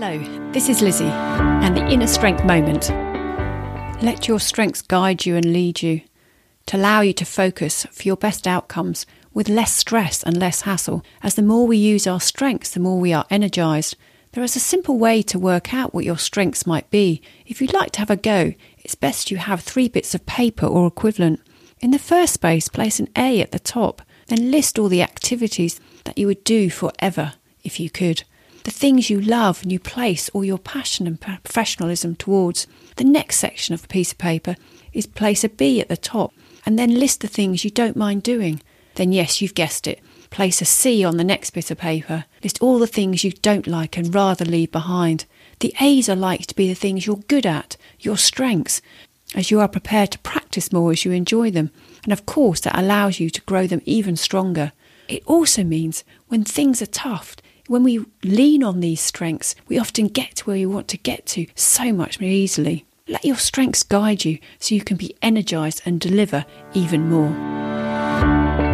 Hello, this is Lizzie and the Inner Strength Moment. Let your strengths guide you and lead you to allow you to focus for your best outcomes with less stress and less hassle. As the more we use our strengths, the more we are energized. There is a simple way to work out what your strengths might be. If you'd like to have a go, it's best you have three bits of paper or equivalent. In the first space, place an A at the top, then list all the activities that you would do forever if you could. The things you love and you place all your passion and professionalism towards. The next section of the piece of paper is place a B at the top and then list the things you don't mind doing. Then, yes, you've guessed it. Place a C on the next bit of paper. List all the things you don't like and rather leave behind. The A's are likely to be the things you're good at, your strengths, as you are prepared to practice more as you enjoy them. And of course, that allows you to grow them even stronger. It also means when things are tough, when we lean on these strengths, we often get to where we want to get to so much more easily. Let your strengths guide you so you can be energized and deliver even more.